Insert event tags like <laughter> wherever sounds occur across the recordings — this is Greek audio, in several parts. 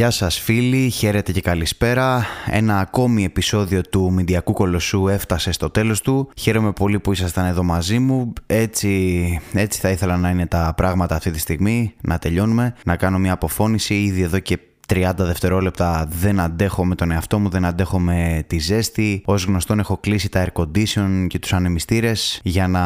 Γεια σας φίλοι, χαίρετε και καλησπέρα. Ένα ακόμη επεισόδιο του Μηντιακού Κολοσσού έφτασε στο τέλος του. Χαίρομαι πολύ που ήσασταν εδώ μαζί μου. Έτσι, έτσι θα ήθελα να είναι τα πράγματα αυτή τη στιγμή, να τελειώνουμε, να κάνω μια αποφώνηση ήδη εδώ και 30 δευτερόλεπτα δεν αντέχω με τον εαυτό μου, δεν αντέχω με τη ζέστη. Ω γνωστόν έχω κλείσει τα air condition και τους ανεμιστήρες για να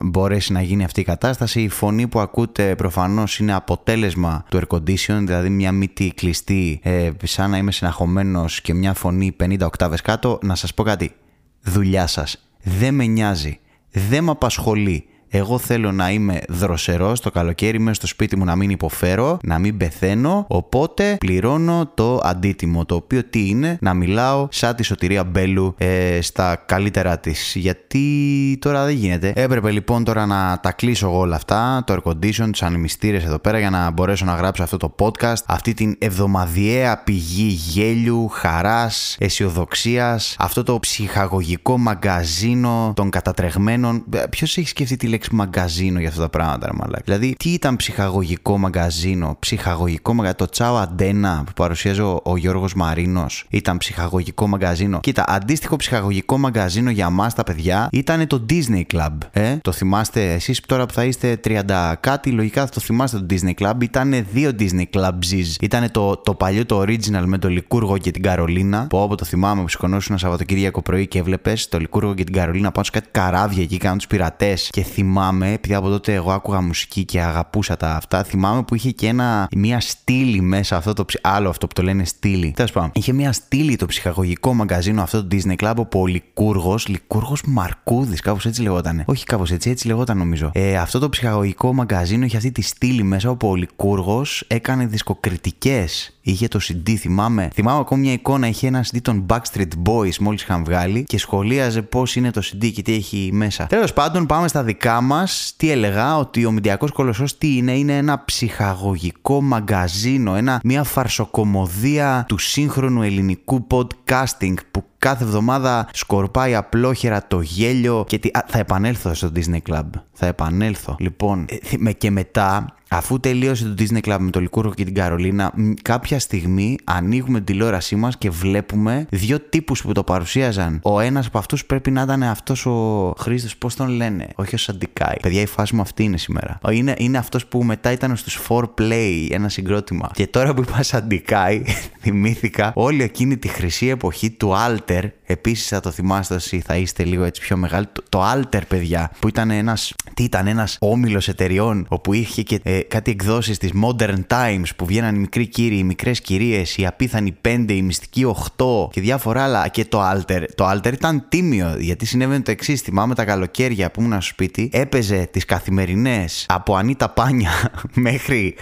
μπορέσει να γίνει αυτή η κατάσταση. Η φωνή που ακούτε προφανώς είναι αποτέλεσμα του air condition, δηλαδή μια μύτη κλειστή ε, σαν να είμαι συναχωμένος και μια φωνή 50 οκτάβες κάτω. Να σας πω κάτι, δουλειά σας. Δεν με νοιάζει, δεν με απασχολεί εγώ θέλω να είμαι δροσερός το καλοκαίρι μέσα στο σπίτι μου να μην υποφέρω, να μην πεθαίνω. Οπότε πληρώνω το αντίτιμο. Το οποίο τι είναι, να μιλάω σαν τη σωτηρία Μπέλου ε, στα καλύτερά της. Γιατί τώρα δεν γίνεται. Έπρεπε λοιπόν τώρα να τα κλείσω εγώ όλα αυτά, το air condition, τους ανεμιστήρες εδώ πέρα για να μπορέσω να γράψω αυτό το podcast. Αυτή την εβδομαδιαία πηγή γέλιου, χαράς, αισιοδοξίας. Αυτό το ψυχαγωγικό μαγκαζίνο των κατατρεγμένων. Ε, Ποιος έχει σκεφτεί τη λέξη μαγκαζίνο για αυτά τα πράγματα, ρε Δηλαδή, τι ήταν ψυχαγωγικό μαγκαζίνο, ψυχαγωγικό μαγκαζίνο. Το Τσάο Αντένα που παρουσίαζε ο, ο Γιώργος Μαρίνος ήταν ψυχαγωγικό μαγκαζίνο. Κοίτα, αντίστοιχο ψυχαγωγικό μαγκαζίνο για εμά τα παιδιά ήταν το Disney Club. Ε; Το θυμάστε εσείς τώρα που θα είστε 30 κάτι, λογικά θα το θυμάστε το Disney Club. Ήταν δύο Disney Clubs. Ήταν το, το παλιό το original με το Λικούργο και την Καρολίνα. Που όποτε το θυμάμαι που σηκωνόσουν ένα Σαββατοκύριακο πρωί και έβλεπες το Λικούργο και την Καρολίνα πάνω σε κάτι καράβια εκεί κάνουν τους πειρατές και θυμάμαι θυμάμαι, επειδή από τότε εγώ άκουγα μουσική και αγαπούσα τα αυτά, θυμάμαι που είχε και ένα, μια στήλη μέσα αυτό το άλλο αυτό που το λένε στήλη. Τέλος πάντων, είχε μια στήλη το ψυχαγωγικό μαγκαζίνο αυτό το Disney Club όπου ο Λικούργος, Λικούργος Μαρκούδης, κάπως έτσι λεγόταν. Όχι κάπως έτσι, έτσι λεγόταν νομίζω. Ε, αυτό το ψυχαγωγικό μαγκαζίνο είχε αυτή τη στήλη μέσα όπου ο Λικούργος έκανε δισκοκριτικές είχε το CD, θυμάμαι. Θυμάμαι ακόμα μια εικόνα, είχε ένα CD των Backstreet Boys μόλις είχαν βγάλει και σχολίαζε πώς είναι το CD και τι έχει μέσα. Τέλος πάντων, πάμε στα δικά μας. Τι έλεγα, ότι ο Μηντιακός Κολοσσός τι είναι, είναι ένα ψυχαγωγικό μαγκαζίνο, ένα, μια φαρσοκομωδία του σύγχρονου ελληνικού podcasting που κάθε εβδομάδα σκορπάει απλόχερα το γέλιο και τι... Α, θα επανέλθω στο Disney Club. Θα επανέλθω. Λοιπόν, ε, και μετά Αφού τελείωσε το Disney Club με το Λικούργο και την Καρολίνα, κάποια στιγμή ανοίγουμε την τηλεόρασή μας και βλέπουμε δύο τύπους που το παρουσίαζαν. Ο ένας από αυτούς πρέπει να ήταν αυτός ο Χρήστος, πώς τον λένε, όχι ο Σαντικάη. Παιδιά, η φάση μου αυτή είναι σήμερα. Είναι, είναι αυτός που μετά ήταν στους 4Play, ένα συγκρότημα. Και τώρα που είπα Σαντικάη, <laughs> θυμήθηκα όλη εκείνη τη χρυσή εποχή του Alter. Επίσης θα το θυμάστε όσοι θα είστε λίγο έτσι πιο μεγάλοι. Το, το Alter, παιδιά, που ήταν ένας. Τι ήταν, ένας όμιλος εταιριών όπου είχε και ε, κάτι εκδόσεις της Modern Times που βγαίναν οι μικροί κύριοι, οι μικρές κυρίες, οι απίθανοι 5, οι μυστικοί 8 και διάφορα άλλα και το Alter. Το Alter ήταν τίμιο γιατί συνέβαινε το εξής. Θυμάμαι τα καλοκαίρια που ήμουν στο σπίτι, έπαιζε τις καθημερινές από Ανίτα Πάνια <laughs> μέχρι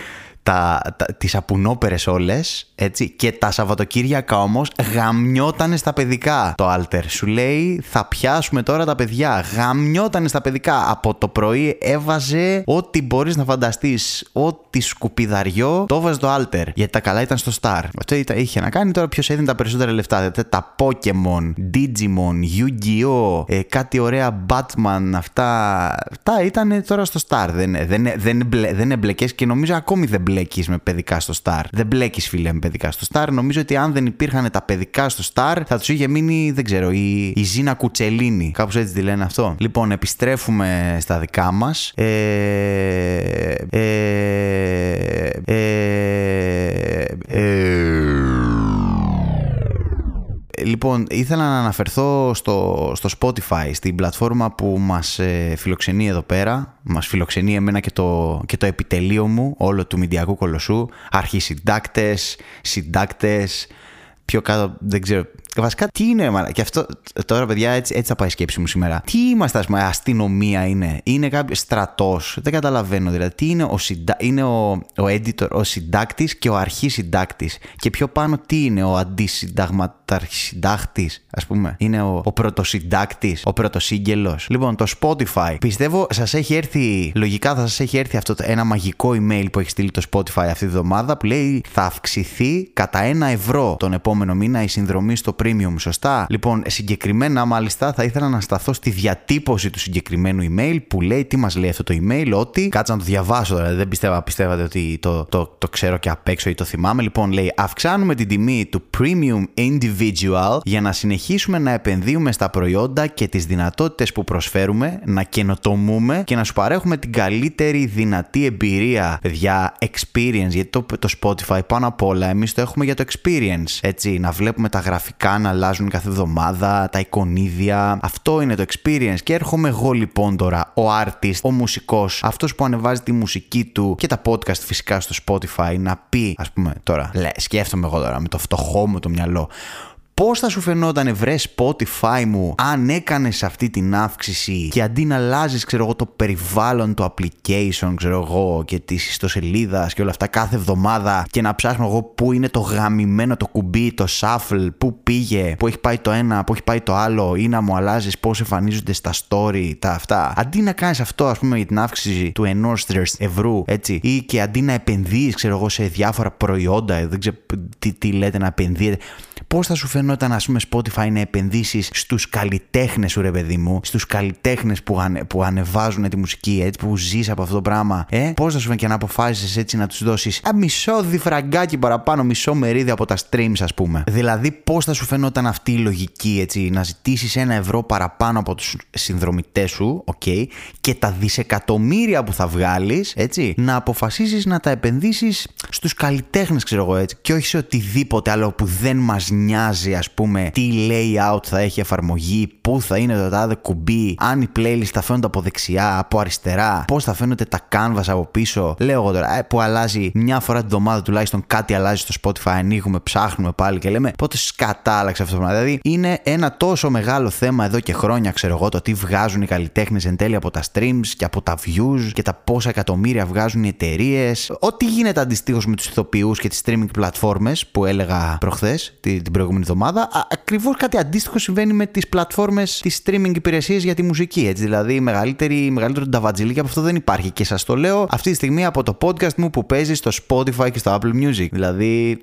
τα, τα, τις απουνόπερες όλες, έτσι, και τα Σαββατοκύριακα όμως γαμιότανε στα παιδικά. Το Alter σου λέει θα πιάσουμε τώρα τα παιδιά. Γαμιότανε στα παιδικά. Από το πρωί έβαζε ό,τι μπορείς να φανταστείς. Ό,τι σκουπιδαριό το έβαζε το Alter. Γιατί τα καλά ήταν στο Star. Αυτό είχε να κάνει τώρα ποιος έδινε τα περισσότερα λεφτά. Δηλαδή, τα Pokemon, Digimon, Yu-Gi-Oh! Ε, κάτι ωραία Batman, αυτά. Αυτά ήταν τώρα στο Star. Δεν, δεν, δεν, δεν, δεν εμπλεκές και νομίζω ακόμη δεν μπλέκεις με παιδικά στο Star. Δεν μπλέκεις, φίλε, με παιδικά στο Star. Νομίζω ότι αν δεν υπήρχαν τα παιδικά στο Star, θα τους είχε μείνει, δεν ξέρω, η, η Ζήνα Κουτσελίνη. Κάπως έτσι τη λένε αυτό. Λοιπόν, επιστρέφουμε στα δικά μας. Ε, ε, ε, ε, Λοιπόν, ήθελα να αναφερθώ στο, στο Spotify, στην πλατφόρμα που μας ε, φιλοξενεί εδώ πέρα. Μας φιλοξενεί εμένα και το, και το επιτελείο μου, όλο του Μηντιακού Κολοσσού. Αρχισυντάκτες, συντάκτες, πιο κάτω, δεν ξέρω, Βασικά, τι είναι, μα, και αυτό τώρα, παιδιά, έτσι, έτσι θα πάει η σκέψη μου σήμερα. Τι είμαστε, ας πούμε, αστυνομία είναι, είναι κάποιο στρατός; Δεν καταλαβαίνω δηλαδή. Τι είναι ο, συντα... είναι ο, ο editor, ο συντάκτης και ο αρχισυντάκτης; Και πιο πάνω, τι είναι ο αντισυνταγματαρχισυντάκτη, ας πούμε. Είναι ο, ο πρωτοσυντάκτης, ο πρωτοσύγγελος. Λοιπόν, το Spotify. Πιστεύω σας έχει έρθει, λογικά θα σας έχει έρθει αυτό το, ένα μαγικό email που έχει στείλει το Spotify αυτή τη βδομάδα που λέει θα αυξηθεί κατά ένα ευρώ τον επόμενο μήνα η συνδρομή στο premium, σωστά; Λοιπόν, συγκεκριμένα μάλιστα θα ήθελα να σταθώ στη διατύπωση του συγκεκριμένου email που λέει τι μας λέει αυτό το email, ότι. Κάτσα να το διαβάσω τώρα, δεν πιστεύω, πιστεύατε ότι το, το, το ξέρω και απ' έξω ή το θυμάμαι. Λοιπόν, λέει Αυξάνουμε την τιμή του premium individual για να συνεχίσουμε να επενδύουμε στα προϊόντα και τις δυνατότητες που προσφέρουμε, να καινοτομούμε και να σου παρέχουμε την καλύτερη δυνατή εμπειρία, παιδιά, experience. Γιατί το, το Spotify πάνω απ' όλα εμείς το έχουμε για το experience. Έτσι, να βλέπουμε τα γραφικά να αλλάζουν κάθε εβδομάδα, τα εικονίδια. Αυτό είναι το experience. Και έρχομαι εγώ λοιπόν τώρα, ο artist, ο μουσικός, αυτός που ανεβάζει τη μουσική του και τα podcast φυσικά στο Spotify, να πει, ας πούμε τώρα, λέ, σκέφτομαι εγώ τώρα με το φτωχό μου το μυαλό. Πώς θα σου φαινόταν βρε Spotify μου αν έκανες αυτή την αύξηση και αντί να αλλάζεις, ξέρω εγώ, το περιβάλλον, το application, ξέρω εγώ, και τη ιστοσελίδα και όλα αυτά κάθε εβδομάδα και να ψάχνω εγώ πού είναι το γαμημένο το κουμπί, το shuffle, πού πήγε, πού έχει πάει το ένα, πού έχει πάει το άλλο, ή να μου αλλάζεις πώς εμφανίζονται στα story, τα αυτά. Αντί να κάνεις αυτό, ας πούμε, για την αύξηση του ενός ευρώ, έτσι, ή και αντί να επενδύεις, ξέρω εγώ, σε διάφορα προϊόντα, δεν ξέρω τι, τι λέτε να επενδύετε. Πώς θα σου φαινόταν, ας πούμε, Spotify να επενδύσεις στους καλλιτέχνες σου, ρε παιδί μου, στους καλλιτέχνες που, ανε, που ανεβάζουν τη μουσική, έτσι, που ζεις από αυτό το πράγμα. Ε, πώς θα σου φαινόταν και να αποφάσισες έτσι να τους δώσεις μισό διφραγκάκι παραπάνω, μισό μερίδιο από τα streams, ας πούμε. Δηλαδή, πώς θα σου φαινόταν αυτή η λογική, έτσι, να ζητήσεις ένα ευρώ παραπάνω από τους συνδρομητές σου, OK, okay, και τα δισεκατομμύρια που θα βγάλεις, έτσι, να αποφασίσεις να τα επενδύσεις στους καλλιτέχνες, ξέρω εγώ έτσι, και όχι σε οτιδήποτε άλλο που δεν μας νοιάζει, ας πούμε, τι layout θα έχει εφαρμογή, πού θα είναι το τάδε κουμπί, αν οι playlist θα φαίνονται από δεξιά, από αριστερά, πώς θα φαίνονται τα canvas από πίσω. Λέω εγώ τώρα, ε, που αλλάζει μια φορά την εβδομάδα τουλάχιστον κάτι αλλάζει στο Spotify, ανοίγουμε, ψάχνουμε πάλι και λέμε πότε σκατά άλλαξε αυτό το πράγμα. Δηλαδή είναι ένα τόσο μεγάλο θέμα εδώ και χρόνια, ξέρω εγώ, το τι βγάζουν οι καλλιτέχνες εν τέλει από τα streams και από τα views και τα πόσα εκατομμύρια βγάζουν οι εταιρείες. Ό,τι γίνεται αντιστοίχως με τους ηθοποιούς και τις streaming πλατφόρμες που έλεγα προχθές, την προηγούμενη εβδομάδα. Ακριβώς κάτι αντίστοιχο συμβαίνει με τις πλατφόρμες, τις streaming υπηρεσίες για τη μουσική. Έτσι. Δηλαδή, μεγαλύτερη, μεγαλύτερο νταβατζιλί και από αυτό δεν υπάρχει. Και σας το λέω αυτή τη στιγμή από το podcast μου που παίζει στο Spotify και στο Apple Music. Δηλαδή,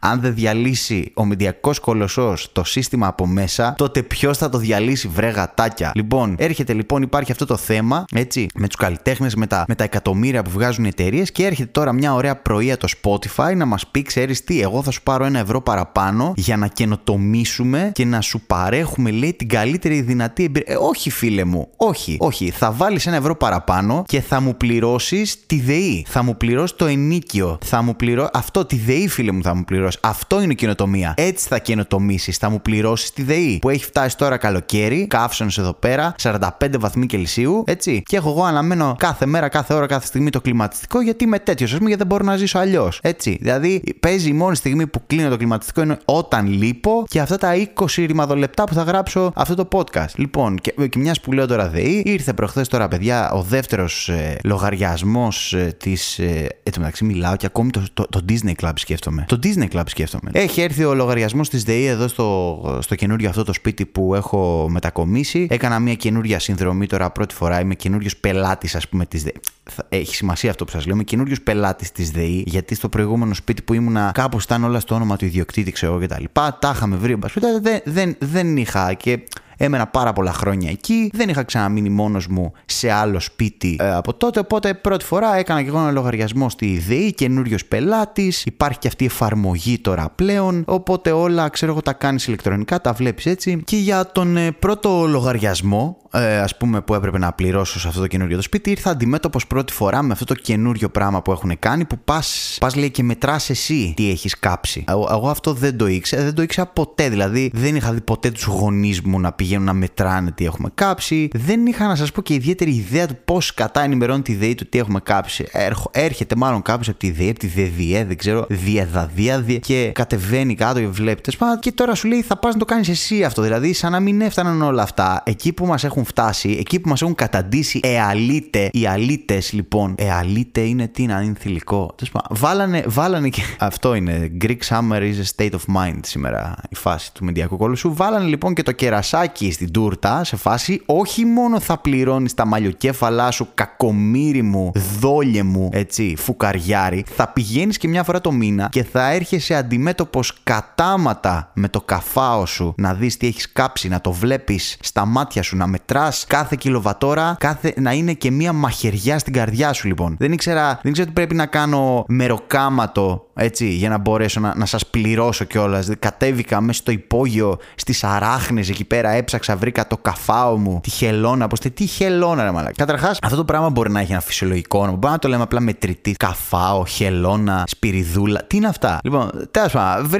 αν δεν διαλύσει ο μηντιακός κολοσσός το σύστημα από μέσα, τότε ποιος θα το διαλύσει, βρε γατάκια. Λοιπόν, έρχεται λοιπόν, υπάρχει αυτό το θέμα, έτσι, με τους καλλιτέχνες, με τα, με τα εκατομμύρια που βγάζουν οι εταιρείες και έρχεται τώρα μια ωραία πρωία το Spotify να μας πει, ξέρεις τι, εγώ θα σου πάρω ένα ευρώ παραπάνω για να καινοτομήσουμε και να σου παρέχουμε, λέει, την καλύτερη δυνατή εμπειρία. Ε, όχι, φίλε μου, όχι, όχι. Θα βάλεις ένα ευρώ παραπάνω και θα μου πληρώσεις τη ΔΕΗ. Θα μου πληρώσεις το ενίκιο. Θα μου πληρώσει. Αυτό, τη ΔΕΗ, φίλε μου, θα μου πληρώσεις. Αυτό είναι η καινοτομία. Έτσι θα καινοτομήσεις. Θα μου πληρώσεις τη ΔΕΗ. Που έχει φτάσει τώρα καλοκαίρι, καύσονε εδώ πέρα, 45 βαθμοί Κελσίου, έτσι. Και έχω εγώ αναμένω κάθε μέρα, κάθε ώρα, κάθε στιγμή το κλιματιστικό γιατί είμαι τέτοιος, ας πούμε, γιατί δεν μπορώ να ζήσω αλλιώς. Έτσι. Δηλαδή, παίζει η μόνη στιγμή που κλείνω το κλιματιστικό είναι όταν λείπω και αυτά τα 20 ρημαδολεπτά που θα γράψω αυτό το podcast. Λοιπόν, και, και μιας που λέω τώρα ΔΕΗ, ήρθε προχθές τώρα, παιδιά, ο δεύτερος ε, λογαριασμός ε, της. Ε, έτσι μεταξύ μιλάω και ακόμη το, το, το, Disney Club σκέφτομαι. Το Disney Club σκέφτομαι. Έχει έρθει ο λογαριασμός της ΔΕΗ εδώ στο, στο καινούριο αυτό το σπίτι που έχω μετακομίσει. Έκανα μια καινούρια συνδρομή τώρα πρώτη φορά. Είμαι καινούριος πελάτης, ας πούμε, της ΔΕΗ. Έχει σημασία αυτό που σας λέω. Είμαι καινούριος πελάτης της ΔΕΗ, γιατί στο προηγούμενο σπίτι που ήμουνα κάπως ήταν όλα στο όνομα του ιδιοκτήτη, ξέρω κτλ. Τα είχαμε βρει, δεν, δεν, δεν είχα και Έμενα πάρα πολλά χρόνια εκεί. Δεν είχα ξαναμείνει μόνος μου σε άλλο σπίτι ε, από τότε. Οπότε πρώτη φορά έκανα και εγώ ένα λογαριασμό στη ΔΕΗ, καινούριος πελάτης. Υπάρχει και αυτή η εφαρμογή τώρα πλέον. Οπότε όλα ξέρω εγώ τα κάνεις ηλεκτρονικά, τα βλέπεις έτσι. Και για τον ε, πρώτο λογαριασμό, ε, ας πούμε, που έπρεπε να πληρώσω σε αυτό το καινούριο το σπίτι, ήρθα αντιμέτωπος πρώτη φορά με αυτό το καινούριο πράγμα που έχουν κάνει που πας πας, λέει και μετράς εσύ τι έχεις κάψει. Εγώ, εγώ αυτό δεν το ήξερα, δεν το ήξερα ποτέ. Δηλαδή δεν είχα δει ποτέ τους γονείς μου να πηγαίνουν να μετράνε τι έχουμε κάψει. Δεν είχα να σας πω και ιδιαίτερη ιδέα του πώς κατά ενημερώνει τη ΔΕΗ του τι έχουμε κάψει. Έρχεται μάλλον κάποιος από τη ΔΕΗ, από τη ΔΕΔΙΕ, δεν ξέρω, διαδαδία και κατεβαίνει κάτω και βλέπετε. Και τώρα σου λέει θα πας να το κάνεις εσύ αυτό. Δηλαδή σαν να μην έφταναν όλα αυτά εκεί που μας έχουν έχουν φτάσει, εκεί που μας έχουν καταντήσει εαλίτε. Οι αλίτες λοιπόν. Εαλίτε είναι τι να είναι θηλυκό. Βάλανε, βάλανε και. <laughs> Αυτό είναι. Greek summer is a state of mind σήμερα η φάση του Μεντιακού Κολοσσού. Βάλανε λοιπόν και το κερασάκι στην τούρτα σε φάση. Όχι μόνο θα πληρώνεις τα μαλλιοκέφαλά σου, κακομύρι μου, δόλιε μου, έτσι, φουκαριάρι. Θα πηγαίνεις και μια φορά το μήνα και θα έρχεσαι αντιμέτωπος κατάματα με το καφάο σου να δεις τι έχεις κάψει, να το βλέπεις στα μάτια σου, να μετράς κάθε κιλοβατόρα, κάθε, να είναι και μία μαχαιριά στην καρδιά σου λοιπόν. Δεν ήξερα, δεν ήξερα τι πρέπει να κάνω μεροκάματο έτσι, για να μπορέσω να, να σας πληρώσω κιόλας. Κατέβηκα μέσα στο υπόγειο, στις αράχνες εκεί πέρα, έψαξα, βρήκα το καφάο μου, τη χελώνα. Πώς τι χελώνα, ρε μαλάκα. Καταρχάς, αυτό το πράγμα μπορεί να έχει ένα φυσιολογικό όνομα. Μπορεί να το λέμε απλά μετρητή. Καφάο, χελώνα, σπυριδούλα. Τι είναι αυτά; Λοιπόν, τέλος πάντων,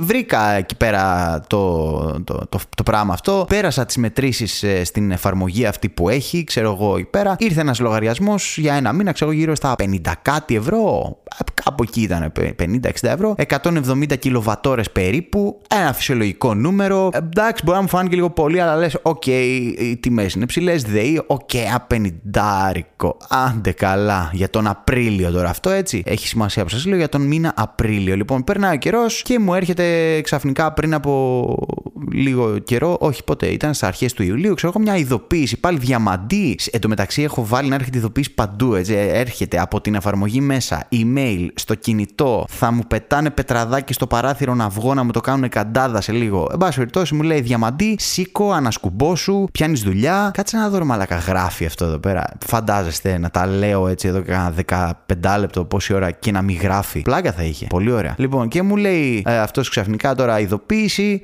βρήκα εκεί πέρα το, το, το, το, πράγμα αυτό. Πέρασα τις μετρήσεις ε, στην εφαρμογή αυτή που έχει, ξέρω εγώ εκεί πέρα. Ήρθε ένας λογαριασμός για ένα μήνα, ξέρω γύρω στα 50 κάτι ευρώ. Κάπου εκεί ήταν 50-60 ευρώ. 170 κιλοβατόρες περίπου. Ένα φυσιολογικό νούμερο. Εντάξει, μπορεί να μου φάνηκε λίγο πολύ, αλλά λες, οκ, οι τιμές είναι ψηλές. ΔΕΗ, OK, okay, 50 Άντε καλά. Για τον Απρίλιο τώρα αυτό έτσι. Έχει σημασία που σας λέω για τον μήνα Απρίλιο. Λοιπόν, περνάει ο καιρός και μου έρχεται ξαφνικά πριν από λίγο καιρό, όχι ποτέ, ήταν στι αρχές του Ιουλίου, ξέρω εγώ μια ειδοποίηση, πάλι διαμαντή. Εν τω μεταξύ έχω βάλει να έρχεται ειδοποίηση παντού, έτσι. Έρχεται από την εφαρμογή μέσα, email, στο κινητό, θα μου πετάνε πετραδάκι στο παράθυρο να βγω να μου το κάνουν καντάδα σε λίγο. Εν πάση περιπτώσει μου λέει διαμαντή, σήκω, ανασκουμπόσου, πιάνεις δουλειά. Κάτσε να δω μαλακα γράφει αυτό εδώ πέρα. Φαντάζεστε να τα λέω έτσι εδώ κάνα 15 λεπτό πόση ώρα και να μην γράφει. Πλάκα θα είχε. Πολύ ωραία. Λοιπόν, και μου λέει ε, αυτός ξαφνικά τώρα ειδοποίηση.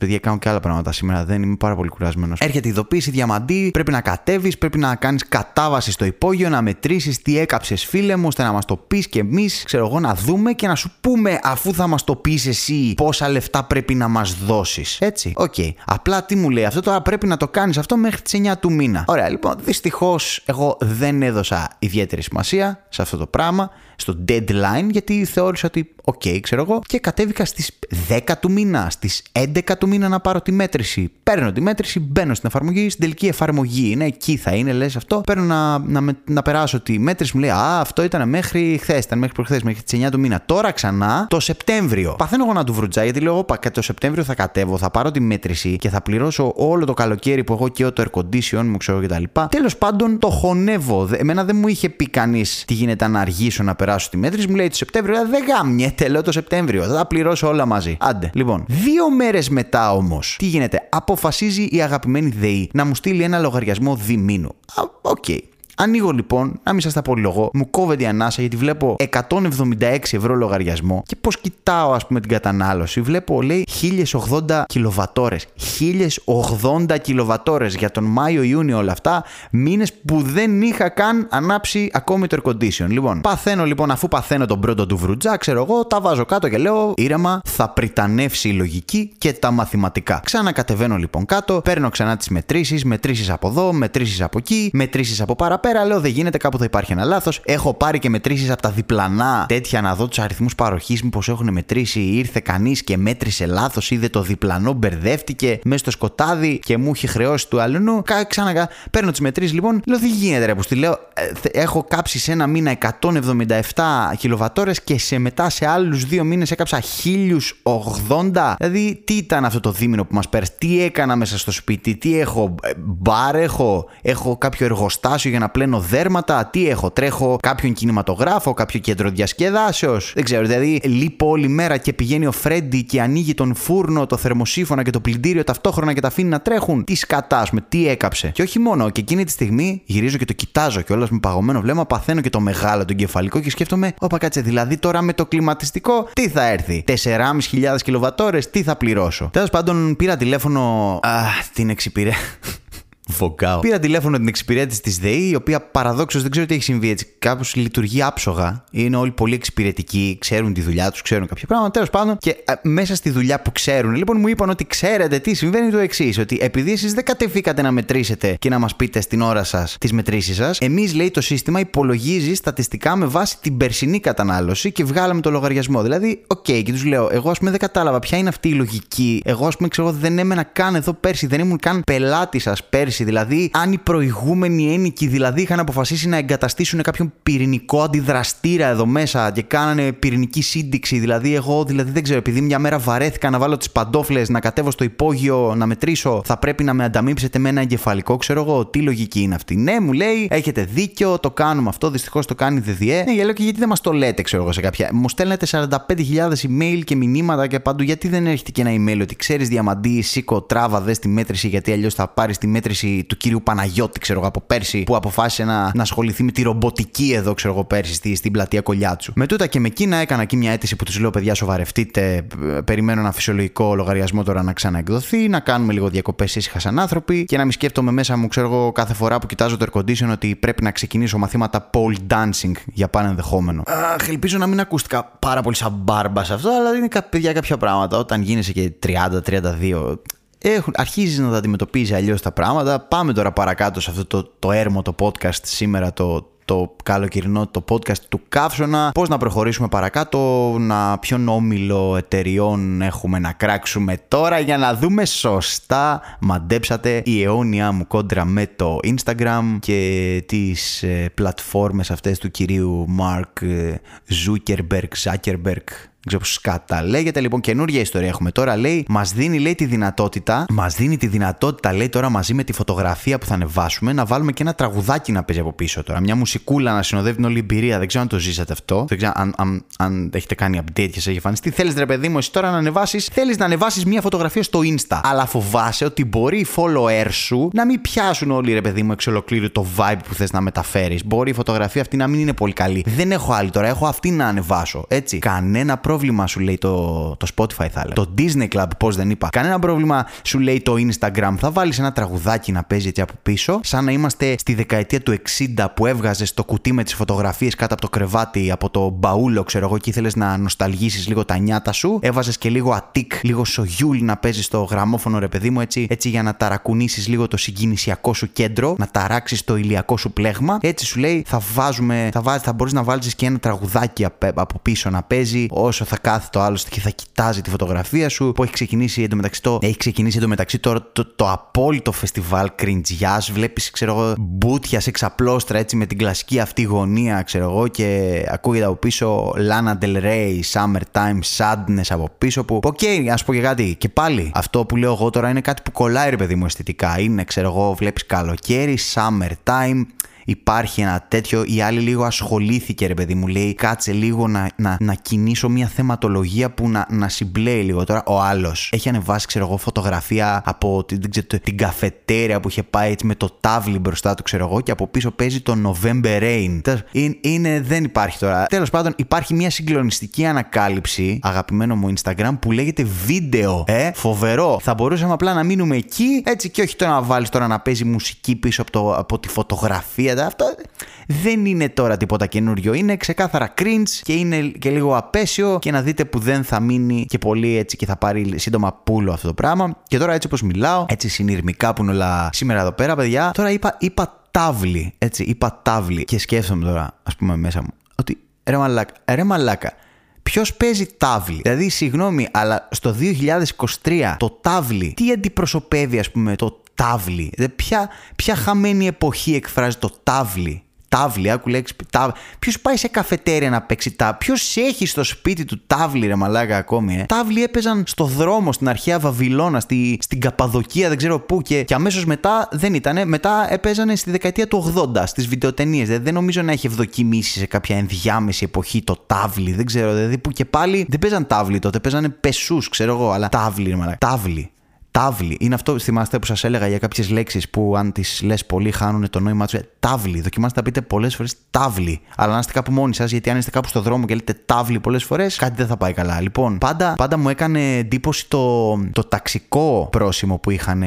Παιδιά, κάνω και άλλα πράγματα σήμερα. Δεν είμαι πάρα πολύ κουρασμένος. Έρχεται η ειδοποίηση Διαμαντή. Πρέπει να κατέβεις, πρέπει να κάνεις κατάβαση στο υπόγειο, να μετρήσεις τι έκαψες, φίλε μου, ώστε να μας το πεις και εμείς, ξέρω εγώ, να δούμε και να σου πούμε, αφού θα μας το πεις εσύ, πόσα λεφτά πρέπει να μας δώσεις. Έτσι. OK. Okay. Απλά τι μου λέει αυτό τώρα πρέπει να το κάνεις αυτό μέχρι τις 9 του μήνα. Ωραία, λοιπόν, δυστυχώς εγώ δεν έδωσα ιδιαίτερη σημασία σε αυτό το πράγμα στο deadline γιατί θεώρησα ότι OK, okay, ξέρω εγώ, και κατέβηκα στις 10 του μήνα, στις 11 του μήνα να πάρω τη μέτρηση. Παίρνω τη μέτρηση, μπαίνω στην εφαρμογή, στην τελική εφαρμογή είναι, εκεί θα είναι, λες αυτό. Παίρνω να, να, να, περάσω τη μέτρηση, μου λέει Α, αυτό ήταν μέχρι χθες, ήταν μέχρι προχθές, μέχρι τις 9 του μήνα. Τώρα ξανά το Σεπτέμβριο. Παθαίνω εγώ να του βρουτζά γιατί λέω: Όπα, και το Σεπτέμβριο θα κατέβω, θα πάρω τη μέτρηση και θα πληρώσω όλο το καλοκαίρι που εγώ και το air condition μου, ξέρω κτλ. Τέλος πάντων το χωνεύω. Εμένα δεν μου είχε πει κανείς τι γίνεται να αργήσω να περάσω τη μέτρηση. Μου λέει το Σεπτέμβριο, δεν γάμιεται, λέω το Σεπτέμβριο. Θα τα πληρώσω όλα μαζί. Άντε. Λοιπόν, δύο μέρες μετά όμως, τι γίνεται, αποφασίζει η αγαπημένη ΔΕΗ να μου στείλει ένα λογαριασμό διμήνου. OK. Okay. Ανοίγω λοιπόν, να μην σας τα πολυλογώ, μου κόβεται η ανάσα γιατί βλέπω 176 ευρώ λογαριασμό και πώς κοιτάω, ας πούμε, την κατανάλωση. Βλέπω, λέει, 1080 κιλοβατόρες. 1080 κιλοβατόρες για τον Μάιο-Ιούνιο όλα αυτά. Μήνες που δεν είχα καν ανάψει ακόμη το air condition. Λοιπόν, παθαίνω λοιπόν, αφού παθαίνω τον πρώτο του βρουτζά, ξέρω εγώ, τα βάζω κάτω και λέω, ήρεμα, θα πρυτανεύσει η λογική και τα μαθηματικά. Ξανακατεβαίνω λοιπόν κάτω, παίρνω ξανά τις μετρήσεις, μετρήσεις από εδώ, μετρήσεις από εκεί, μετρήσεις από παραπέρα πέρα, λέω δεν γίνεται, κάπου θα υπάρχει ένα λάθος. Έχω πάρει και μετρήσεις από τα διπλανά τέτοια να δω τους αριθμούς παροχής, μήπως έχουν μετρήσει. Ήρθε κανείς και μέτρησε λάθος, είδε το διπλανό, μπερδεύτηκε μέσα στο σκοτάδι και μου έχει χρεώσει του αλλού. Ξανακα. Παίρνω τις μετρήσεις λοιπόν, λέω δεν γίνεται ρε που στη λέω. Ε, έχω κάψει σε ένα μήνα 177 κιλοβατόρες και σε μετά σε άλλους δύο μήνες έκαψα 1080. Δηλαδή τι ήταν αυτό το δίμηνο που μας πέρασε, τι έκανα μέσα στο σπίτι, τι έχω, ε, μπαρ έχω, έχω κάποιο εργοστάσιο για να πλένω δέρματα, τι έχω, τρέχω κάποιον κινηματογράφο, κάποιο κέντρο διασκεδάσεως. Δεν ξέρω, δηλαδή λείπω όλη μέρα και πηγαίνει ο Φρέντι και ανοίγει τον φούρνο, το θερμοσύφωνα και το πλυντήριο ταυτόχρονα και τα αφήνει να τρέχουν. Τι σκατά, με τι έκαψε. Και όχι μόνο, και εκείνη τη στιγμή γυρίζω και το κοιτάζω κιόλας με παγωμένο βλέμμα, παθαίνω και το μεγάλο, τον κεφαλικό και σκέφτομαι, Όπα κάτσε, δηλαδή τώρα με το κλιματιστικό τι θα έρθει; 4.500 κιλοβατόρες, τι θα πληρώσω; Τέλος πάντων πήρα τηλέφωνο. Α, την εξυπηρέ. Βογκάω. Πήρα τηλέφωνο την εξυπηρέτηση της ΔΕΗ, η οποία παραδόξως δεν ξέρω τι έχει συμβεί έτσι. Κάπως λειτουργεί άψογα. Είναι όλοι πολύ εξυπηρετικοί, ξέρουν τη δουλειά τους, ξέρουν κάποια πράγματα. Τέλος πάντων, και α, μέσα στη δουλειά που ξέρουν, λοιπόν, μου είπαν ότι ξέρετε τι συμβαίνει το εξής. Ότι επειδή εσείς δεν καταδεχτήκατε να μετρήσετε και να μας πείτε στην ώρα σας τις μετρήσεις σας, εμείς λέει το σύστημα υπολογίζει στατιστικά με βάση την περσινή κατανάλωση και βγάλαμε το λογαριασμό. Δηλαδή, OK, okay, και τους λέω, εγώ ας πούμε δεν κατάλαβα ποια είναι αυτή η λογική. Εγώ ας πούμε ξέρω δεν έμενα καν εδώ πέρσι, δεν ήμουν καν πελάτης σας πέρσι. Δηλαδή, αν οι προηγούμενοι ένοικοι δηλαδή είχαν αποφασίσει να εγκαταστήσουν κάποιον πυρηνικό αντιδραστήρα εδώ μέσα και κάνανε πυρηνική σύνδεξη. Δηλαδή, εγώ δηλαδή δεν ξέρω, επειδή μια μέρα βαρέθηκα να βάλω τις παντόφλες, να κατέβω στο υπόγειο, να μετρήσω, θα πρέπει να με ανταμείψετε με ένα εγκεφαλικό, ξέρω εγώ, τι λογική είναι αυτή. Ναι, μου λέει, έχετε δίκιο, το κάνουμε αυτό, δυστυχώς το κάνει ΔΔΕ. Ναι, λέω και γιατί δεν μας το λέτε, ξέρω εγώ σε κάποια. Μου στέλνετε 45.000 email και μηνύματα και παντού, γιατί δεν έρχεται και ένα email ότι ξέρεις διαμαντή, σήκω, τράβα, δες τη μέτρηση, γιατί αλλιώς θα πάρεις τη μέτρηση του κυρίου Παναγιώτη, ξέρω εγώ, από πέρσι, που αποφάσισε να, να ασχοληθεί με τη ρομποτική εδώ, ξέρω εγώ, πέρσι στη, στην πλατεία Κολιάτσου. Με τούτα και με εκείνα έκανα εκεί μια αίτηση που τους λέω, παιδιά, σοβαρευτείτε, περιμένω ένα φυσιολογικό λογαριασμό τώρα να ξαναεκδοθεί, να κάνουμε λίγο διακοπές ήσυχα σαν άνθρωποι και να μην σκέφτομαι μέσα μου, ξέρω εγώ, κάθε φορά που κοιτάζω το air condition ότι πρέπει να ξεκινήσω μαθήματα pole dancing για πάνω ενδεχόμενο. Αχ, ελπίζω να μην ακούστηκα πάρα πολύ σαν μπάρμπα σε αυτό, αλλά είναι παιδιά κάποια πράγματα. Όταν γίνεσαι και 30-32, έχουν, αρχίζεις να τα αντιμετωπίζεις αλλιώς τα πράγματα. Πάμε τώρα παρακάτω σε αυτό το, το έρμο το podcast σήμερα, το, το καλοκαιρινό το podcast του Καύσωνα. Πώς να προχωρήσουμε παρακάτω, να ποιον όμιλο εταιριών έχουμε να κράξουμε τώρα για να δούμε σωστά. Μαντέψατε η αιώνια μου κόντρα με το Instagram και τις ε, πλατφόρμες αυτές του κυρίου Mark Zuckerberg, Zuckerberg δεν ξέρω πώς σκάτα λέγεται. Λοιπόν, καινούργια ιστορία έχουμε τώρα. Λέει, μας δίνει λέει, τη δυνατότητα, μας δίνει τη δυνατότητα, λέει τώρα μαζί με τη φωτογραφία που θα ανεβάσουμε, να βάλουμε και ένα τραγουδάκι να παίζει από πίσω τώρα. Μια μουσικούλα να συνοδεύει την όλη εμπειρία. Δεν ξέρω αν το ζήσατε αυτό. Δεν ξέρω αν, αν, αν έχετε κάνει update και σε έχει εμφανιστεί. Θέλεις ρε παιδί μου, εσύ τώρα να ανεβάσεις, θέλεις να ανεβάσεις μια φωτογραφία στο Insta. Αλλά φοβάσαι ότι μπορεί οι followers σου να μην πιάσουν όλοι ρε παιδί μου εξ ολοκλήρου το vibe που θες να μεταφέρεις. Μπορεί η φωτογραφία αυτή να μην είναι πολύ καλή. Δεν έχω άλλη τώρα, έχω αυτή να ανεβάσω. Έτσι. Κανένα πρόβλημα πρόβλημα σου λέει το, το Spotify θα έλεγα. Το Disney Club, πώς δεν είπα. Κανένα πρόβλημα σου λέει το Instagram. Θα βάλεις ένα τραγουδάκι να παίζει έτσι από πίσω, σαν να είμαστε στη δεκαετία του 60 που έβγαζες το κουτί με τις φωτογραφίες κάτω από το κρεβάτι, από το μπαούλο, ξέρω εγώ, και ήθελες να νοσταλγήσει λίγο τα νιάτα σου. Έβαζες και λίγο ατίκ, λίγο σογιούλ να παίζεις στο γραμμόφωνο ρε παιδί μου, έτσι, έτσι για να ταρακουνήσεις λίγο το συγκινησιακό σου κέντρο, να ταράξεις το ηλιακό σου πλέγμα. Έτσι σου λέει θα βάζουμε, θα, βάζει, θα μπορείς να βάλεις και ένα τραγουδάκι από πίσω να παίζει όσο θα κάθεται το άλλο και θα κοιτάζει τη φωτογραφία σου. Που έχει ξεκινήσει εντωμεταξύ το, έχει ξεκινήσει εντωμεταξύ το, το, το, απόλυτο φεστιβάλ κριντζιάς. Βλέπεις, ξέρω εγώ, μπούτια σε ξαπλώστρα έτσι με την κλασική αυτή γωνία, ξέρω εγώ, και ακούγεται από πίσω Lana Del Rey, Summertime Sadness από πίσω που. OK, okay, ας πω και κάτι. Και πάλι αυτό που λέω εγώ τώρα είναι κάτι που κολλάει, ρε παιδί μου, αισθητικά. Είναι, ξέρω εγώ, βλέπεις καλοκαίρι, Summertime υπάρχει ένα τέτοιο. Η άλλη λίγο ασχολήθηκε, ρε παιδί μου, λέει, κάτσε λίγο να, να, να κινήσω μια θεματολογία που να, να συμπλέει λίγο. Τώρα ο άλλος έχει ανεβάσει, ξέρω εγώ, φωτογραφία από την, ξέρω, την καφετέρια που είχε πάει έτσι με το τάβλι μπροστά του, ξέρω εγώ, και από πίσω παίζει το November Rain. Είναι, είναι δεν υπάρχει τώρα. Τέλος πάντων, υπάρχει μια συγκλονιστική ανακάλυψη, αγαπημένο μου Instagram, που λέγεται βίντεο. Ε, φοβερό. Θα μπορούσαμε απλά να μείνουμε εκεί, έτσι και όχι τώρα να βάλεις τώρα να παίζει μουσική πίσω από, το, από τη φωτογραφία αυτό δεν είναι τώρα τίποτα καινούριο. Είναι ξεκάθαρα cringe και είναι και λίγο απέσιο και να δείτε που δεν θα μείνει και πολύ έτσι και θα πάρει σύντομα πουλο αυτό το πράγμα. Και τώρα έτσι όπως μιλάω, έτσι συνειρμικά που είναι όλα σήμερα εδώ πέρα, παιδιά, τώρα είπα, είπα τάβλη, έτσι, είπα τάβλη και σκέφτομαι τώρα, ας πούμε μέσα μου, ότι ρε μαλάκα, ρε μαλάκα, Ποιος παίζει τάβλη; Δηλαδή, συγγνώμη, αλλά στο 2023 το τάβλη, τι αντιπροσωπεύει, ας πούμε, το τάβλη. Ποια, ποια χαμένη εποχή εκφράζει το τάβλη. Τάβλη, άκου λέξη. Ποιος πάει σε καφετέρια να παίξει τάβλη. Ποιος έχει στο σπίτι του τάβλη, ρε μαλάκα ακόμη. Ε. Τάβλη έπαιζαν στο δρόμο στην αρχαία Βαβυλώνα, στη, στην Καπαδοκία, δεν ξέρω πού. Και, και αμέσως μετά δεν ήταν. Μετά έπαιζαν στη δεκαετία του 80 στις βιντεοτενίες. Δηλαδή, δεν νομίζω να έχει ευδοκιμήσει σε κάποια ενδιάμεση εποχή το τάβλη. Δεν ξέρω. Δηλαδή που και πάλι δεν παίζαν τάβλη τότε. Παίζανε πεσούς, ξέρω εγώ. Αλλά τάβλη, ρε μαλάκα. Τάβλη. Τάβλη. Είναι αυτό, θυμάστε που σας έλεγα για κάποιες λέξεις που αν τις λες πολύ χάνουν το νόημά τους. Τάβλη. Δοκιμάστε να πείτε πολλές φορές τάβλη. Αλλά να είστε κάπου μόνοι σας, γιατί αν είστε κάπου στο δρόμο και λέτε τάβλη πολλές φορές, κάτι δεν θα πάει καλά. Λοιπόν, πάντα, πάντα μου έκανε εντύπωση το, το ταξικό πρόσημο που είχαν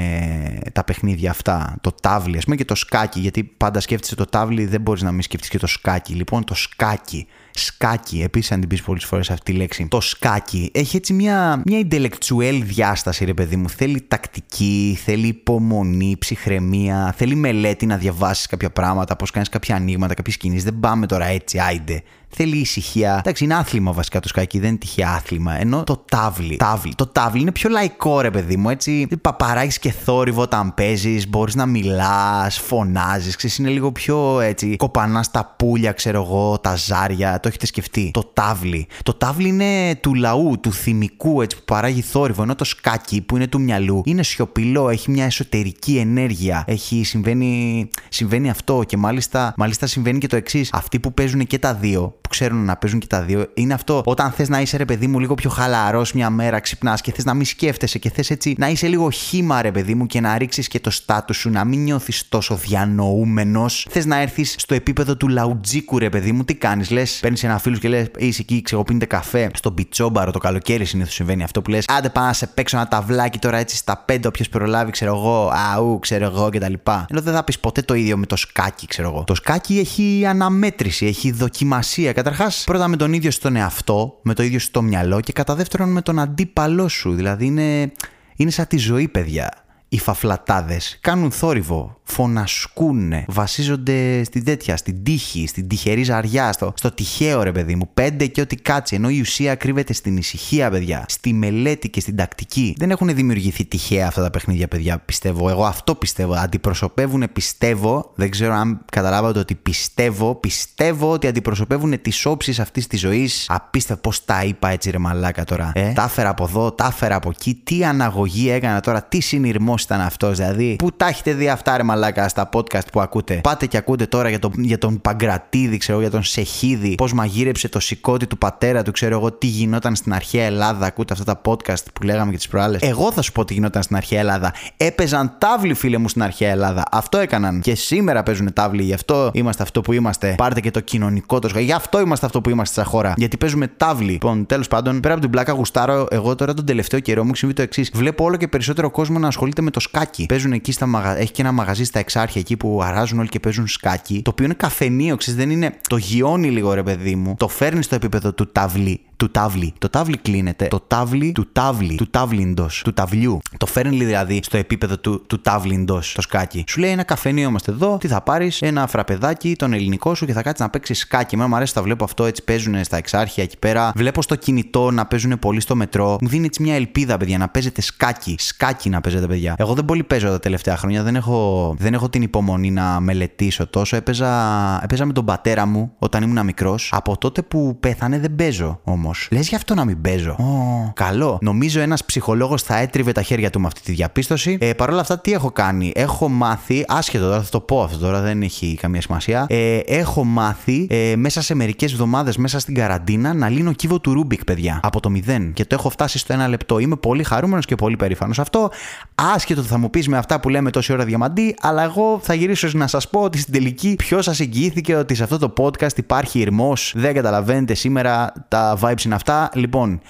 τα παιχνίδια αυτά. Το τάβλη, ας πούμε, και το σκάκι. Γιατί πάντα σκέφτεσαι το τάβλη, δεν μπορείς να μην σκεφτείς και το σκάκι. Λοιπόν, το σκάκι σκάκι. Επίσης, αν την πεις πολλές φορές αυτή τη λέξη. Το σκάκι έχει έτσι μια, μια intellectual διάσταση, ρε παιδί μου. Θέλει τακτική, θέλει υπομονή, ψυχραιμία, θέλει μελέτη να διαβάσεις κάποια πράγματα, πώς κάνεις κάποια ανοίγματα, κάποιες κινήσεις. Δεν πάμε τώρα έτσι, άιντε. Θέλει ησυχία. Εντάξει, είναι άθλημα βασικά το σκάκι, δεν είναι τυχαία άθλημα. Ενώ το τάβλι. τάβλι. Το τάβλι είναι πιο λαϊκό, ρε παιδί μου. Έτσι, παπαράγεις και θόρυβο όταν παίζεις, μπορείς να μιλάς, φωνάζεις. Ξέρεις, είναι λίγο πιο έτσι. Κοπανάς τα πουλια, ξέρω εγώ, τα ζάρια. Το έχετε σκεφτεί. Το τάβλι. Το τάβλι είναι του λαού, του θυμικού έτσι που παράγει θόρυβο. Ενώ το σκάκι που είναι του μυαλού είναι σιωπηλό, έχει μια εσωτερική ενέργεια. Έχει, συμβαίνει, συμβαίνει αυτό και μάλιστα, μάλιστα συμβαίνει και το εξής. Αυτοί που παίζουν και τα δύο που ξέρουν να παίζουν και τα δύο. Είναι αυτό όταν θες να είσαι ρε παιδί μου λίγο πιο χαλαρός μια μέρα, ξυπνάς και θες να μην σκέφτεσαι και θες έτσι να είσαι λίγο χήμα ρε παιδί μου και να ρίξεις και το στάτου σου, να μην νιώθεις τόσο διανοούμενος. Θες να έρθεις στο επίπεδο του λαουτζίκου ρε παιδί μου, τι κάνεις, λες, παίρνεις ένα φίλο και λες, είσαι εκεί, ξέρω, πίνετε καφέ στον πιτσόμπαρο το καλοκαίρι συνήθως συμβαίνει αυτό που λες, άντε πάω να σε παίξω ένα ταυλάκι τώρα έτσι στα πέντε, όποιος προλάβει, ξέρω εγώ, αού, ξέρω εγώ κτλ. Ενώ δεν θα πεις ποτέ το ίδιο με το σκάκι, ξέρω εγώ. Το σκάκι έχει αναμέτρηση, έχει δοκιμασία Καταρχάς, πρώτα με τον ίδιο στον εαυτό, με το ίδιο στο μυαλό και κατά δεύτερον με τον αντίπαλό σου. Δηλαδή είναι, είναι σαν τη ζωή, παιδιά. Οι φαφλατάδες κάνουν θόρυβο, φωνασκούν, βασίζονται στην τέτοια, στην τύχη, στην τυχερή ζαριά, στο, στο τυχαίο ρε παιδί μου. Πέντε και ό,τι κάτσει. Ενώ η ουσία κρύβεται στην ησυχία, παιδιά. Στη μελέτη και στην τακτική. Δεν έχουν δημιουργηθεί τυχαία αυτά τα παιχνίδια, παιδιά, πιστεύω. Εγώ αυτό πιστεύω. Αντιπροσωπεύουν, πιστεύω. Δεν ξέρω αν καταλάβατε ότι πιστεύω. Πιστεύω ότι αντιπροσωπεύουν τις όψεις αυτής της ζωής. Απίστευτο πώς τα είπα έτσι, ρε μαλάκα τώρα. Ε; Τα έφερα από εδώ, τα έφερα από εκεί. Τι αναγωγή έκανα τώρα, τι συνειρμός ήταν αυτός. Δηλαδή, πού τα έχετε δει αυτά, ρε μαλάκα στα podcast που ακούτε. Πάτε και ακούτε τώρα για τον, για τον Παγκρατίδη, ξέρω για τον Σεχίδη, πώς μαγείρεψε το σηκώτη του πατέρα του, ξέρω εγώ τι γινόταν στην αρχαία Ελλάδα. Ακούτε αυτά τα podcast που λέγαμε και τις προάλλες. Εγώ θα σου πω τι γινόταν στην αρχαία Ελλάδα. Έπαιζαν τάβλοι, φίλε μου, στην αρχαία Ελλάδα. Αυτό έκαναν. Και σήμερα παίζουν τάβλοι. Γι' αυτό είμαστε αυτό που είμαστε. Πάρτε και το κοινωνικό του. Γι' αυτό είμαστε αυτό που είμαστε στα χώρα. Γιατί παίζουμε τάβλοι. Λοιπόν, τέλος πάντων, πέρα από την πλάκα γουστάρω, εγώ τώρα τον τελευταίο καιρό μου συμβεί το εξής. Βλέπω όλο και περισσότερο κόσμο να ασχολείται με το σκάκι. Παίζουν εκεί στα μαγαζιά. Έχει και ένα μαγαζί στα εξάρχεια εκεί που αράζουν όλοι και παίζουν σκάκι. Το οποίο είναι καφενείο, ξέρεις, δεν είναι. Το γιώνει λίγο ρε παιδί μου. Το φέρνει στο επίπεδο του ταυλί του τάβλι. Το τάβλι κλείνεται. Το τάβλι του τάβλι. Του τάβλιντος. Του ταυλιού. Το φέρνει δηλαδή στο επίπεδο του, του τάβλιντος το σκάκι. Σου λέει ένα καφενείο είμαστε εδώ. Τι θα πάρεις, ένα φραπεδάκι, τον ελληνικό σου και θα κάτσεις να παίξεις σκάκι. Εμένα μου αρέσει τα βλέπω αυτό έτσι παίζουν στα εξάρχεια εκεί πέρα. Βλέπω στο κινητό να παίζουν πολύ στο μετρό. Μου δίνει έτσι μια ελπίδα, παιδιά, να παίζετε σκάκι. Σκάκι να παίζετε, παιδιά. Εγώ δεν πολύ παίζω τα τελευταία χρόνια. Δεν έχω, δεν έχω την υπομονή να μελετήσω τόσο. Έπαιζα, έπαιζα με τον πατέρα μου όταν ήμουν μικρός. Από τότε που πέθανε δεν παίζω όμως όμως. Λες γι' αυτό να μην παίζω. Oh. Καλό. Νομίζω ένας ψυχολόγος θα έτριβε τα χέρια του με αυτή τη διαπίστωση. Ε, Παρ' όλα αυτά, τι έχω κάνει; Έχω μάθει, άσχετο τώρα, θα το πω αυτό τώρα, δεν έχει καμία σημασία. Ε, έχω μάθει ε, μέσα σε μερικές εβδομάδες, μέσα στην καραντίνα, να λύνω κύβο του Ρούμπικ, παιδιά. Από το μηδέν. Και το έχω φτάσει στο ένα λεπτό. Είμαι πολύ χαρούμενος και πολύ περήφανος. Αυτό άσχετο θα μου πεις με αυτά που λέμε τόση ώρα Διαμαντή, αλλά εγώ θα γυρίσω να σας πω ότι στην τελική ποιος σας εγγυήθηκε ότι σε αυτό το podcast υπάρχει ειρμός. Δεν καταλαβαίνετε σήμερα τα vibes είναι αυτά. Λοιπόν,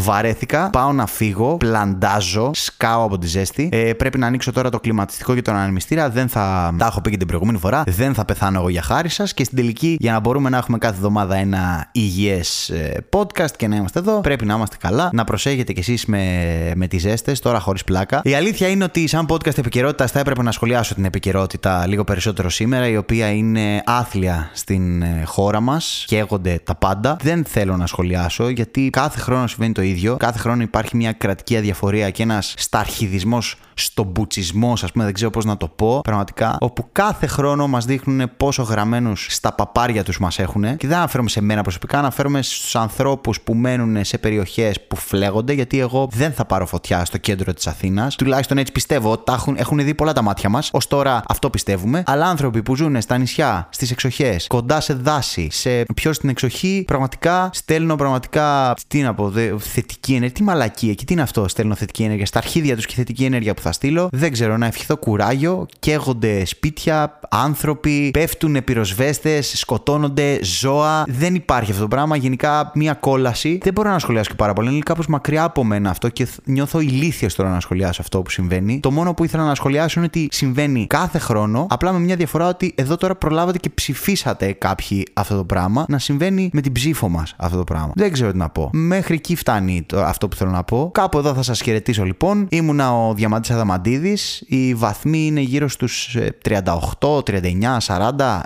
Βαρέθηκα, πάω να φύγω, πλαντάζω, σκάω από τη ζέστη. Ε, πρέπει να ανοίξω τώρα το κλιματιστικό και τον ανεμιστήρα. Δεν θα. Τα έχω πει και την προηγούμενη φορά. Δεν θα πεθάνω εγώ για χάρη σας. Και στην τελική, για να μπορούμε να έχουμε κάθε εβδομάδα ένα υγιές ε, podcast και να είμαστε εδώ, πρέπει να είμαστε καλά. Να προσέχετε κι εσείς με, με τις ζέστες, τώρα χωρίς πλάκα. Η αλήθεια είναι ότι, σαν podcast επικαιρότητας, θα έπρεπε να σχολιάσω την επικαιρότητα λίγο περισσότερο σήμερα, η οποία είναι άθλια στην ε, χώρα μας. Καίγονται τα πάντα. Δεν θέλω να σχολιάσω, γιατί κάθε χρόνο συμβαίνει το ίδιο. Κάθε χρόνο υπάρχει μια κρατική αδιαφορία και ένας σταρχιδισμός στον μπουτσισμός, ας πούμε, δεν ξέρω πώς να το πω πραγματικά, όπου κάθε χρόνο μας δείχνουν πόσο γραμμένους στα παπάρια τους μας έχουν. Και δεν αναφέρομαι σε μένα προσωπικά, αναφέρομαι στους ανθρώπους που μένουν σε περιοχές που φλέγονται, γιατί εγώ δεν θα πάρω φωτιά στο κέντρο της Αθήνας. Τουλάχιστον έτσι πιστεύω. Τα έχουν, έχουν δει πολλά τα μάτια μας. Ω τώρα αυτό πιστεύουμε. Αλλά άνθρωποι που ζουν στα νησιά, στις εξοχές, κοντά σε δάση, σε πιο στην εξοχή, πραγματικά στέλνω πραγματικά. Τι να πω, θετική ενέργεια. Τι μαλακή εκεί, τι είναι αυτό, στέλνω θετική ενέργεια. Στα αρχίδια τους και θετική ενέργεια που θα στείλω. Δεν ξέρω, να ευχηθώ κουράγιο. Καίγονται σπίτια, άνθρωποι, πέφτουν πυροσβέστες, σκοτώνονται ζώα. Δεν υπάρχει αυτό το πράγμα. Γενικά μια κόλαση. Δεν μπορώ να σχολιάσω και πάρα πολύ. Είναι κάπως μακριά από μένα αυτό και νιώθω ηλίθιος τώρα να σχολιάσω αυτό που συμβαίνει. Το μόνο που ήθελα να σχολιάσω είναι ότι συμβαίνει κάθε χρόνο. Απλά με μια διαφορά ότι εδώ τώρα προλάβατε και ψηφίσατε κάποιοι αυτό το πράγμα. Να συμβαίνει με την ψήφο μας αυτό το πράγμα. Δεν ξέρω τι να πω. Μέχρι εκεί φτάνει το, αυτό που θέλω να πω. Κάπου εδώ θα σας χαιρετήσω λοιπόν. Ήμουνα ο Διαμαντή Αδαμαντίδης. Οι βαθμοί είναι γύρω στους 38, 39, 40,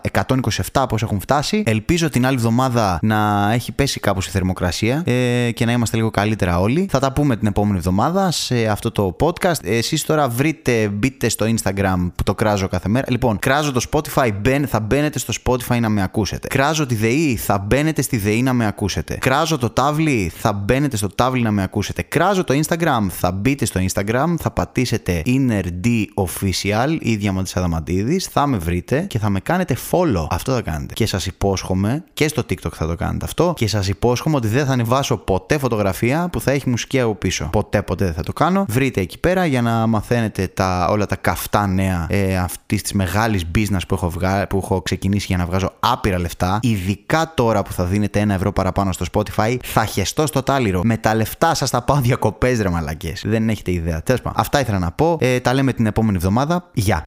127 πώς έχουν φτάσει. Ελπίζω την άλλη εβδομάδα να έχει πέσει κάπως η θερμοκρασία ε, και να είμαστε λίγο καλύτερα όλοι. Θα τα πούμε την επόμενη εβδομάδα σε αυτό το podcast. Εσείς τώρα βρείτε, μπείτε στο Instagram που το κράζω κάθε μέρα. Λοιπόν, κράζω το Spotify, θα μπαίνετε στο Spotify να με ακούσετε. Κράζω τη ΔΕΗ, θα μπαίνετε στη ΔΕΗ να με ακούσετε. Κράζω το τάβλι, θα μπαίνετε στο τάβλι να με ακούσετε. Κράζω το Instagram, θα μπείτε στο Instagram, θα πατήσετε InnerD Official ή Διαμαντή Αδαμαντίδης, θα με βρείτε και θα με κάνετε follow. Αυτό θα κάνετε. Και σας υπόσχομαι, και στο TikTok θα το κάνετε αυτό, και σας υπόσχομαι ότι δεν θα ανεβάσω ποτέ φωτογραφία που θα έχει μουσική από πίσω. Ποτέ, ποτέ δεν θα το κάνω. Βρείτε εκεί πέρα για να μαθαίνετε τα, όλα τα καυτά νέα ε, αυτής της μεγάλης business που έχω, βγα... που έχω ξεκινήσει για να βγάζω άπειρα λεφτά. Ειδικά τώρα που θα δίνετε ένα ευρώ παραπάνω στο Spotify, θα χεστώ στο τάλιρο. Με τα λεφτά σας θα πάω διακοπές, ρε μαλακές. Δεν έχετε ιδέα. Τέλος Αυτά ήθελα να πω. Ε, τα λέμε την επόμενη εβδομάδα. Γεια.